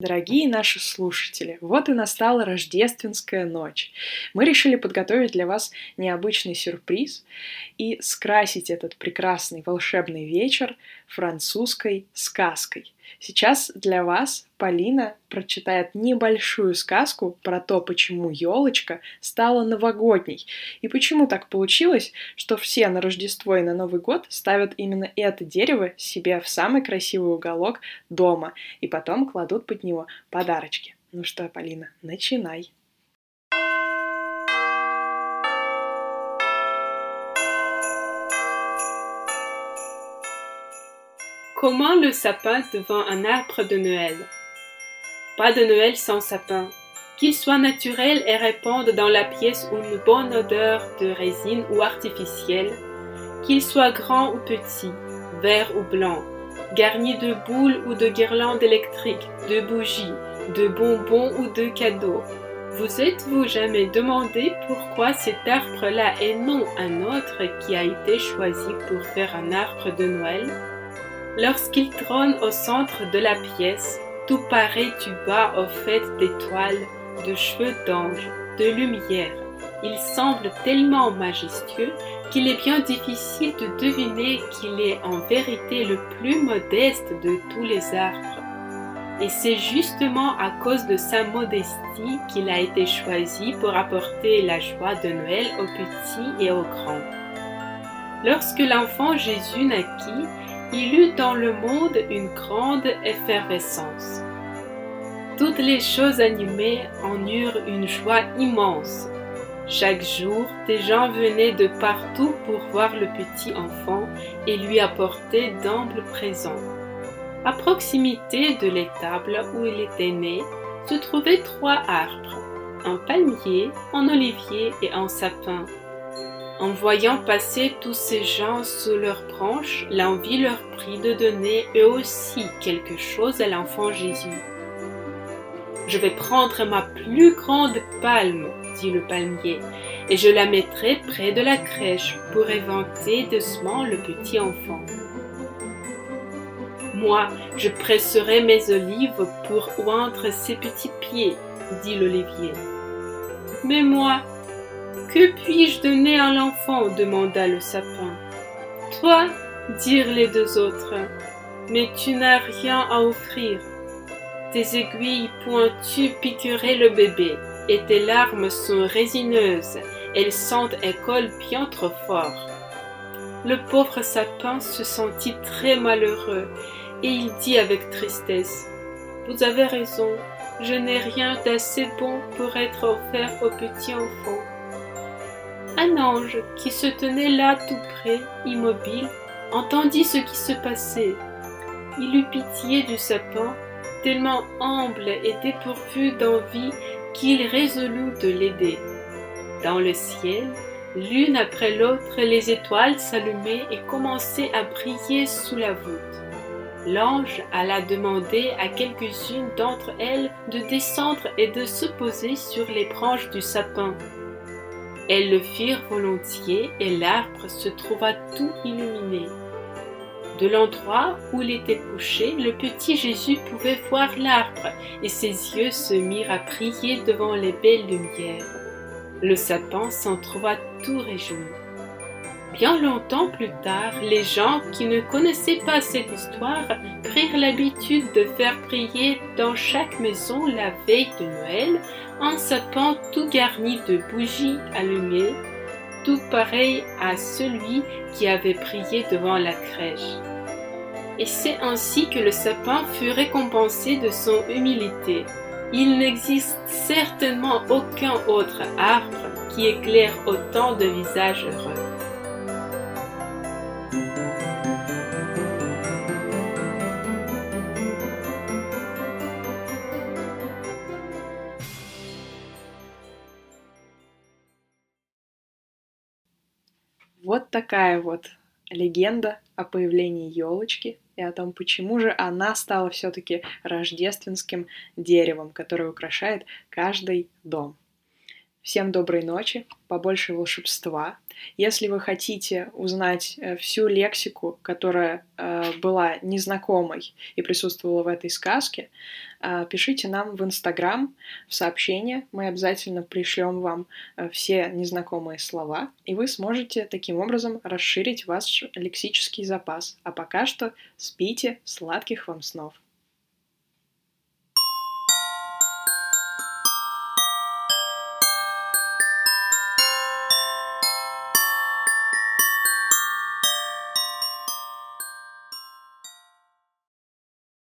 Дорогие наши слушатели, вот и настала рождественская ночь. Мы решили подготовить для вас необычный сюрприз и скрасить этот прекрасный волшебный вечер французской сказкой. Сейчас для вас Полина прочитает небольшую сказку про то, почему елочка стала новогодней и почему так получилось, что все на Рождество и на Новый год ставят именно это дерево себе в самый красивый уголок дома и потом кладут под него подарочки. Ну что, Полина, начинай. Comment le sapin devint un arbre de Noël? Pas de Noël sans sapin. Qu'il soit naturel et répande dans la pièce une bonne odeur de résine ou artificielle, qu'il soit grand ou petit, vert ou blanc, garni de boules ou de guirlandes électriques, de bougies, de bonbons ou de cadeaux. Vous êtes-vous jamais demandé pourquoi cet arbre-là et non un autre qui a été choisi pour faire un arbre de Noël? Lorsqu'il trône au centre de la pièce, tout paraît du bas au fait d'étoiles, de cheveux d'ange, de lumière. Il semble tellement majestueux qu'il est bien difficile de deviner qu'il est en vérité le plus modeste de tous les arbres. Et c'est justement à cause de sa modestie qu'il a été choisi pour apporter la joie de Noël aux petits et aux grands. Lorsque l'enfant Jésus naquit, il eut dans le monde une grande effervescence. Toutes les choses animées en eurent une joie immense. Chaque jour, des gens venaient de partout pour voir le petit enfant et lui apporter d'ambles présents. À proximité de l'étable où il était né, se trouvaient trois arbres, un palmier, un olivier et un sapin. En voyant passer tous ces gens sous leurs branches, l'envie leur prit de donner eux aussi quelque chose à l'enfant Jésus. Je vais prendre ma plus grande palme, dit le palmier, et je la mettrai près de la crèche pour éventer doucement le petit enfant. Moi, je presserai mes olives pour oindre ses petits pieds, dit l'olivier. Mais moi, que puis-je donner à l'enfant demanda le sapin. Toi, dirent les deux autres, mais tu n'as rien à offrir. Tes aiguilles pointues piqueraient le bébé, et tes larmes sont résineuses, elles sentent et collent bien trop fort. Le pauvre sapin se sentit très malheureux, et il dit avec tristesse Vous avez raison, je n'ai rien d'assez bon pour être offert au petit enfant. Un ange qui se tenait là tout près, immobile, entendit ce qui se passait. Il eut pitié du sapin, tellement humble et dépourvu d'envie qu'il résolut de l'aider. Dans le ciel, l'une après l'autre, les étoiles s'allumaient et commençaient à briller sous la voûte. L'ange alla demander à quelques-unes d'entre elles de descendre et de se poser sur les branches du sapin. Elles le firent volontiers et l'arbre se trouva tout illuminé. De l'endroit où il était couché, le petit Jésus pouvait voir l'arbre et ses yeux se mirent à prier devant les belles lumières. Le sapin s'en trouva tout réjoui. Bien longtemps plus tard, les gens qui ne connaissaient pas cette histoire prirent l'habitude de faire prier dans chaque maison la veille de Noël un sapin tout garni de bougies allumées, tout pareil à celui qui avait prié devant la crèche. Et c'est ainsi que le sapin fut récompensé de son humilité. Il n'existe certainement aucun autre arbre qui éclaire autant de visages heureux. Вот такая вот легенда о появлении елочки и о том, почему же она стала все-таки рождественским деревом, которое украшает каждый дом. Всем доброй ночи, побольше волшебства. Если вы хотите узнать э, всю лексику, которая э, была незнакомой и присутствовала в этой сказке, э, пишите нам в Инстаграм в сообщение. Мы обязательно пришлем вам все незнакомые слова, и вы сможете таким образом расширить ваш лексический запас. А пока что спите, сладких вам снов.